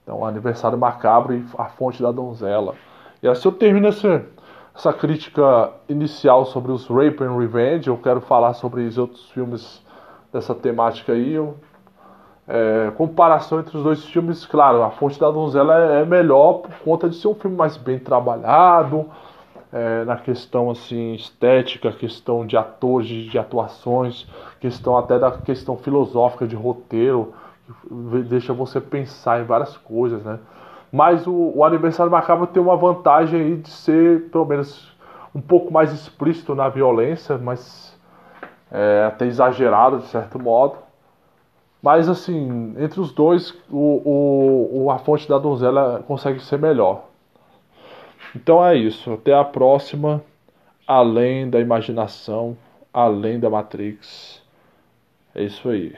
[SPEAKER 1] Então, Aniversário Macabro e A Fonte da Donzela. E assim eu termino essa, essa crítica inicial sobre os Rape and Revenge. Eu quero falar sobre os outros filmes dessa temática aí. Eu, é, comparação entre os dois filmes, claro, A Fonte da Donzela é, é melhor por conta de ser um filme mais bem trabalhado, é, na questão assim estética, questão de atores, de atuações, questão até da questão filosófica de roteiro, deixa você pensar em várias coisas, né? Mas o, o Aniversário Macabro tem uma vantagem aí de ser, pelo menos, um pouco mais explícito na violência, mas é, até exagerado de certo modo. Mas assim, entre os dois, o, o A Fonte da Donzela consegue ser melhor. Então é isso. Até a próxima. Além da imaginação, além da Matrix. É isso aí.